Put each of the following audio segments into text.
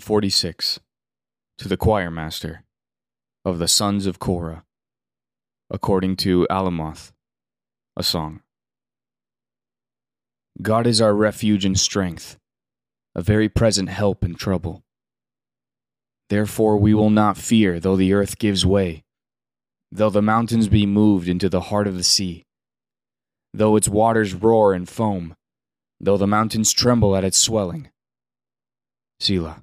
46 To the choir master of the sons of Korah, according to Alamoth, a song. God is our refuge and strength, a very present help in trouble. Therefore we will not fear though the earth gives way, though the mountains be moved into the heart of the sea, though its waters roar and foam, though the mountains tremble at its swelling. Selah.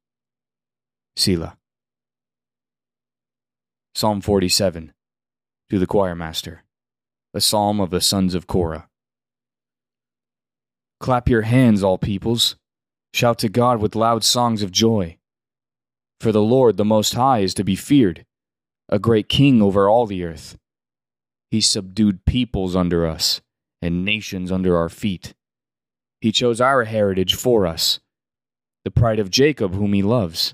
Selah. Psalm 47 To the choir master, a psalm of the sons of Korah. Clap your hands, all peoples. Shout to God with loud songs of joy. For the Lord, the Most High, is to be feared, a great king over all the earth. He subdued peoples under us and nations under our feet. He chose our heritage for us, the pride of Jacob, whom he loves.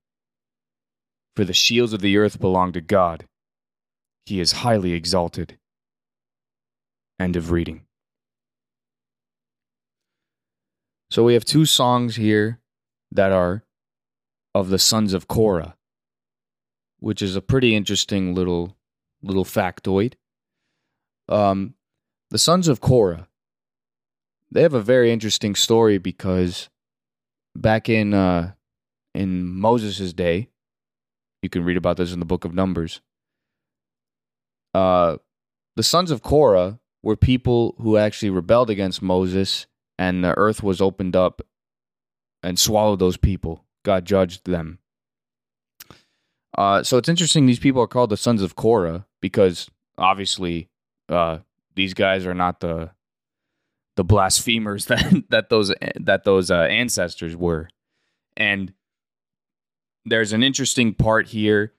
For the shields of the earth belong to God. He is highly exalted. End of reading. So we have two songs here that are of the sons of Korah, which is a pretty interesting little little factoid. Um, the sons of Korah, they have a very interesting story because back in uh, in Moses' day, you can read about this in the book of Numbers. Uh, the sons of Korah were people who actually rebelled against Moses, and the earth was opened up and swallowed those people. God judged them. Uh, so it's interesting. These people are called the sons of Korah because obviously uh, these guys are not the the blasphemers that that those that those uh, ancestors were, and there's an interesting part here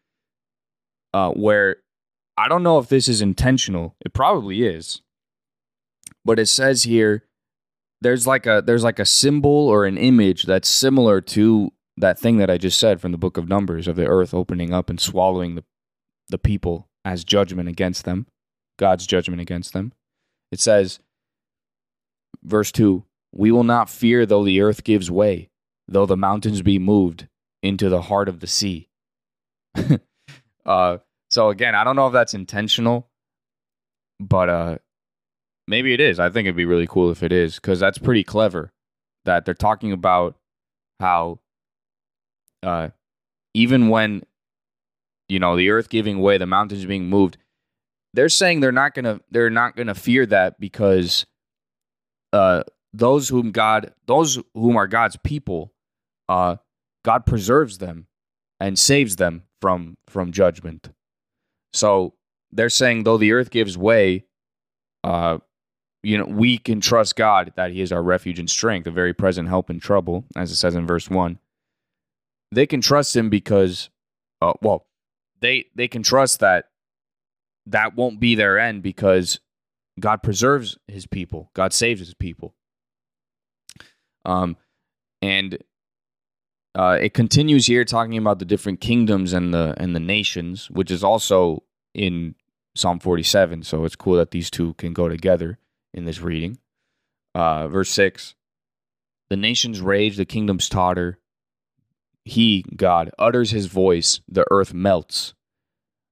uh, where I don't know if this is intentional. It probably is, but it says here there's like a there's like a symbol or an image that's similar to that thing that I just said from the book of Numbers of the earth opening up and swallowing the the people as judgment against them, God's judgment against them. It says, verse 2 We will not fear though the earth gives way, though the mountains be moved into the heart of the sea. uh, so again, I don't know if that's intentional, but uh, maybe it is. I think it'd be really cool if it is because that's pretty clever. That they're talking about how uh, even when you know the earth giving way, the mountains being moved, they're saying they're not gonna they're not gonna fear that because uh, those whom God those whom are God's people, uh, God preserves them and saves them from from judgment. So they're saying though the earth gives way, uh, you know, we can trust God that He is our refuge and strength, a very present help in trouble, as it says in verse one. They can trust Him because, uh, well, they they can trust that that won't be their end because God preserves His people, God saves His people. Um, and uh, it continues here talking about the different kingdoms and the and the nations, which is also in Psalm 47. So it's cool that these two can go together in this reading. Uh, verse 6 The nations rage, the kingdoms totter. He, God, utters his voice, the earth melts.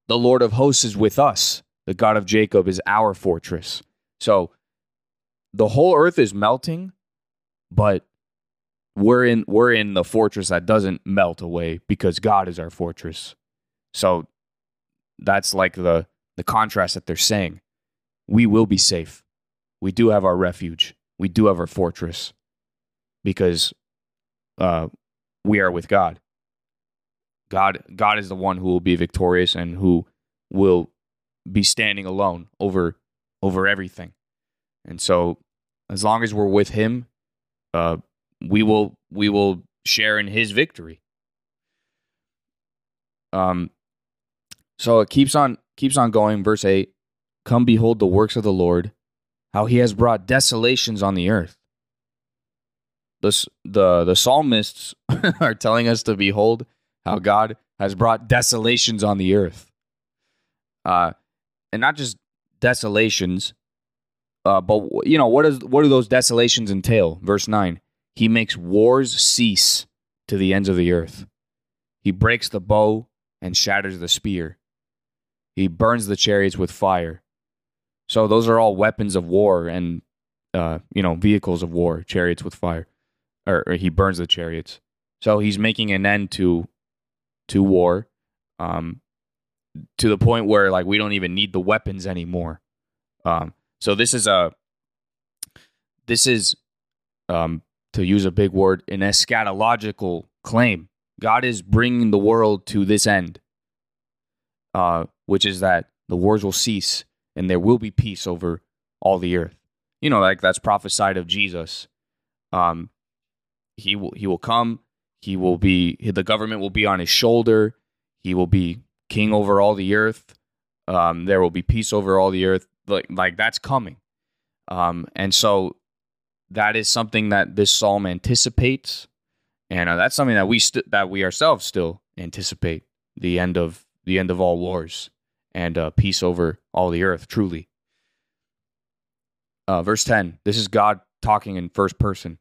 The Lord of hosts is with us. The God of Jacob is our fortress. So the whole earth is melting, but we're in we're in the fortress that doesn't melt away because God is our fortress. So that's like the the contrast that they're saying. We will be safe. We do have our refuge. We do have our fortress because uh, we are with God. God God is the one who will be victorious and who will be standing alone over over everything. And so as long as we're with him, uh, we will we will share in his victory. Um so it keeps on keeps on going verse 8 come behold the works of the Lord how he has brought desolations on the earth. The the the psalmists are telling us to behold how God has brought desolations on the earth. Uh and not just desolations uh, but you know what is what do those desolations entail? Verse nine: He makes wars cease to the ends of the earth. He breaks the bow and shatters the spear. He burns the chariots with fire. So those are all weapons of war and uh, you know vehicles of war, chariots with fire, or, or, he burns the chariots. So he's making an end to to war, um, to the point where like we don't even need the weapons anymore. Um, so this is a this is um, to use a big word an eschatological claim. God is bringing the world to this end, uh, which is that the wars will cease and there will be peace over all the earth. You know, like that's prophesied of Jesus. Um, he will he will come. He will be the government will be on his shoulder. He will be king over all the earth. Um, there will be peace over all the earth like like that's coming. Um, and so that is something that this psalm anticipates, and uh, that's something that we st- that we ourselves still anticipate the end of the end of all wars and uh, peace over all the earth. Truly. Uh, verse ten. This is God talking in first person.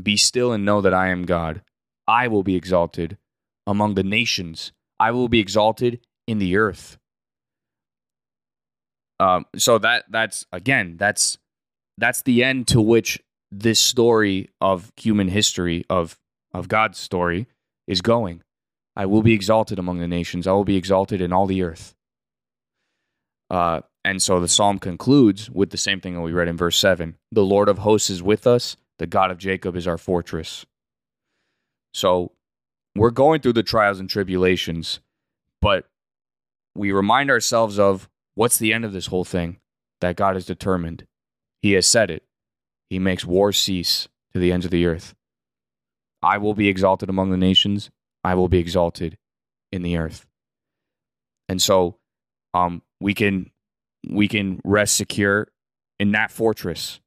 Be still and know that I am God. I will be exalted among the nations. I will be exalted in the earth. Um, so that that's again that's that's the end to which this story of human history of of God's story is going. I will be exalted among the nations. I will be exalted in all the earth. Uh, and so the psalm concludes with the same thing that we read in verse 7 The Lord of hosts is with us, the God of Jacob is our fortress. So we're going through the trials and tribulations, but we remind ourselves of What's the end of this whole thing? That God has determined. He has said it. He makes war cease to the ends of the earth. I will be exalted among the nations. I will be exalted in the earth. And so um, we can we can rest secure in that fortress.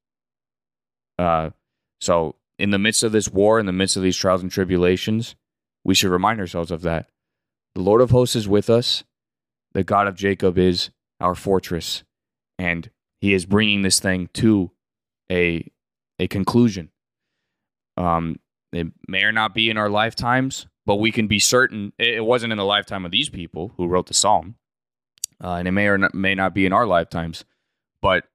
Uh, so in the midst of this war, in the midst of these trials and tribulations, we should remind ourselves of that. The Lord of hosts is with us. The God of Jacob is our fortress, and he is bringing this thing to a a conclusion. Um, it may or not be in our lifetimes, but we can be certain it wasn't in the lifetime of these people who wrote the psalm, uh, and it may or not, may not be in our lifetimes, but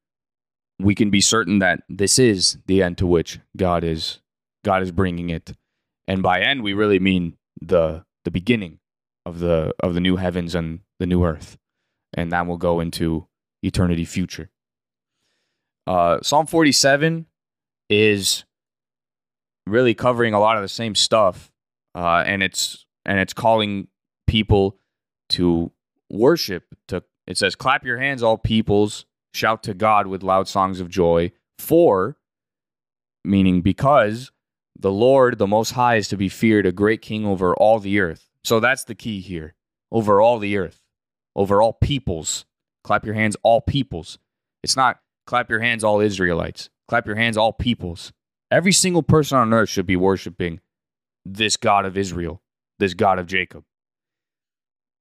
we can be certain that this is the end to which God is God is bringing it, and by end we really mean the the beginning of the of the new heavens and the new earth and that will go into eternity future. Uh, Psalm 47 is really covering a lot of the same stuff, uh, and it's and it's calling people to worship. To it says, "Clap your hands, all peoples! Shout to God with loud songs of joy." For, meaning because the Lord, the Most High, is to be feared, a great King over all the earth. So that's the key here, over all the earth over all peoples. Clap your hands, all peoples. It's not clap your hands, all Israelites. Clap your hands, all peoples. Every single person on earth should be worshiping this God of Israel, this God of Jacob.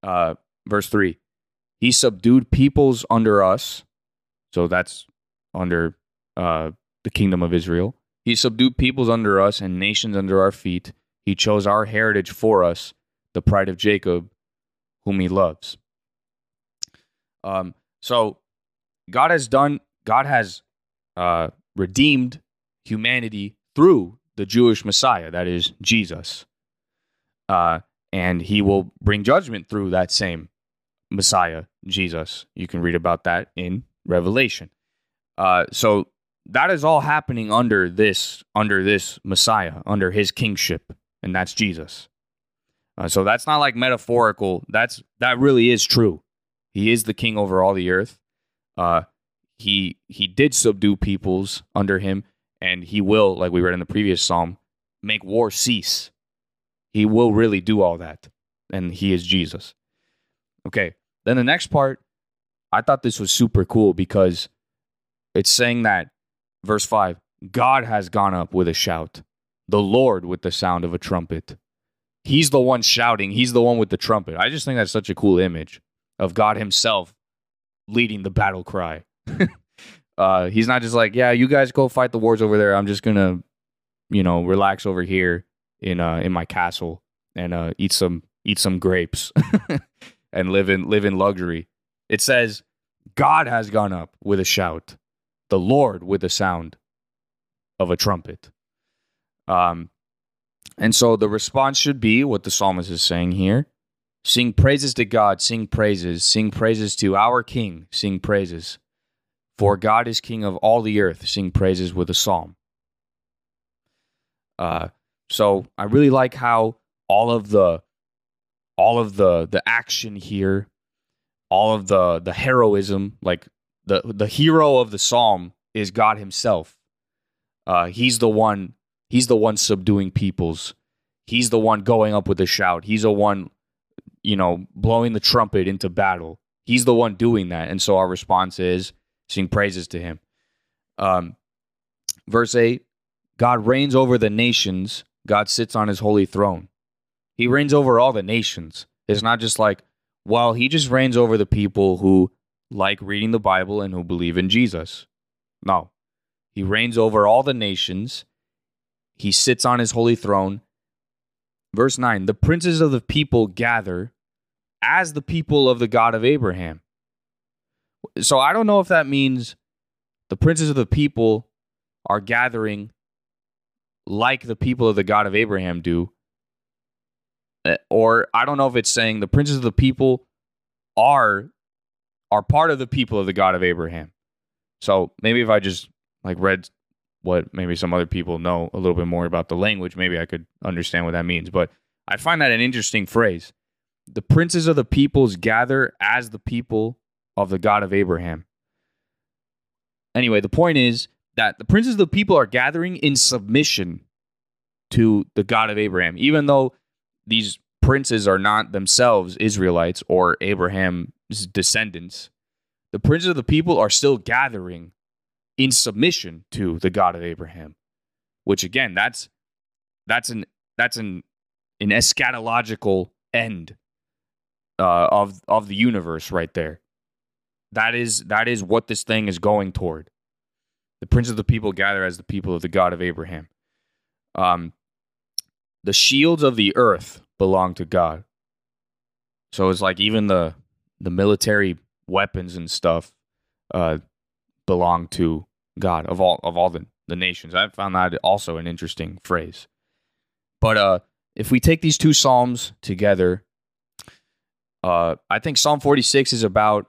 Uh, verse 3 He subdued peoples under us. So that's under uh, the kingdom of Israel. He subdued peoples under us and nations under our feet. He chose our heritage for us, the pride of Jacob, whom he loves. Um, so God has done, God has uh, redeemed humanity through the Jewish Messiah, that is Jesus. Uh, and he will bring judgment through that same Messiah, Jesus. You can read about that in Revelation. Uh, so that is all happening under this under this Messiah, under his kingship, and that's Jesus. Uh, so that's not like metaphorical. That's that really is true. He is the king over all the earth. Uh, he he did subdue peoples under him, and he will, like we read in the previous psalm, make war cease. He will really do all that, and he is Jesus. Okay, then the next part, I thought this was super cool because it's saying that verse five, God has gone up with a shout, the Lord with the sound of a trumpet. He's the one shouting. He's the one with the trumpet. I just think that's such a cool image of God Himself leading the battle cry. uh, he's not just like, yeah, you guys go fight the wars over there. I'm just gonna, you know, relax over here in uh in my castle and uh eat some eat some grapes and live in live in luxury. It says, God has gone up with a shout, the Lord with the sound of a trumpet. Um, and so the response should be what the psalmist is saying here Sing praises to God, sing praises, sing praises to our King, sing praises. For God is King of all the earth, sing praises with a psalm. Uh, so I really like how all of the all of the the action here, all of the the heroism, like the the hero of the psalm is God Himself. Uh, he's the one. He's the one subduing peoples. He's the one going up with a shout. He's the one you know, blowing the trumpet into battle. He's the one doing that. And so our response is sing praises to him. Um, verse 8 God reigns over the nations, God sits on his holy throne. He reigns over all the nations. It's not just like, well, he just reigns over the people who like reading the Bible and who believe in Jesus. No. He reigns over all the nations. He sits on his holy throne. Verse 9 The princes of the people gather as the people of the God of Abraham. So I don't know if that means the princes of the people are gathering like the people of the God of Abraham do. Eh, or I don't know if it's saying the princes of the people are are part of the people of the God of Abraham. So maybe if I just like read what maybe some other people know a little bit more about the language, maybe I could understand what that means. But I find that an interesting phrase the princes of the peoples gather as the people of the God of Abraham. Anyway, the point is that the princes of the people are gathering in submission to the God of Abraham, even though these princes are not themselves Israelites or Abraham's descendants. The princes of the people are still gathering in submission to the God of Abraham, which again, that's that's an that's an an eschatological end uh, of of the universe right there. That is that is what this thing is going toward. The prince of the people gather as the people of the God of Abraham. Um, the shields of the earth belong to God. So it's like even the the military weapons and stuff uh, belong to God of all of all the, the nations. I found that also an interesting phrase. But uh, if we take these two psalms together, uh, I think Psalm 46 is about,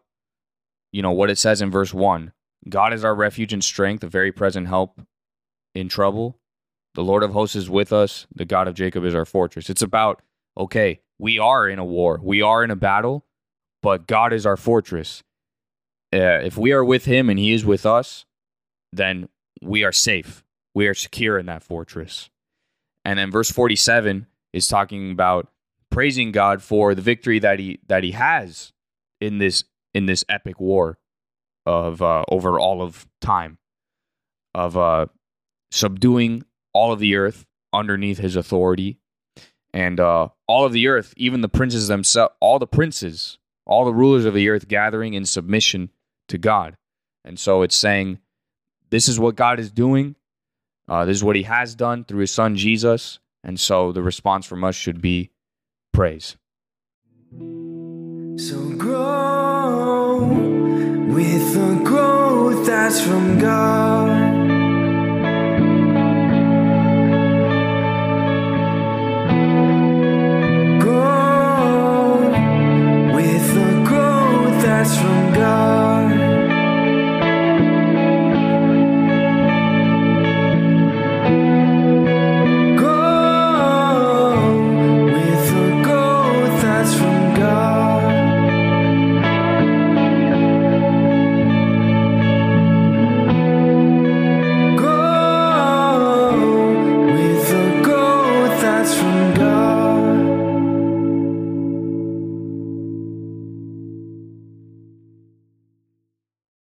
you know, what it says in verse 1 God is our refuge and strength, a very present help in trouble. The Lord of hosts is with us. The God of Jacob is our fortress. It's about, okay, we are in a war, we are in a battle, but God is our fortress. Uh, if we are with him and he is with us, then we are safe. We are secure in that fortress. And then verse 47 is talking about praising God for the victory that he that he has in this in this epic war of uh, over all of time of uh, subduing all of the earth underneath his authority and uh, all of the earth, even the princes themselves, all the princes, all the rulers of the earth gathering in submission to God. And so it's saying, this is what God is doing. Uh, this is what he has done through his son Jesus. And so the response from us should be praise. So with the growth that's from God. With the growth that's from God.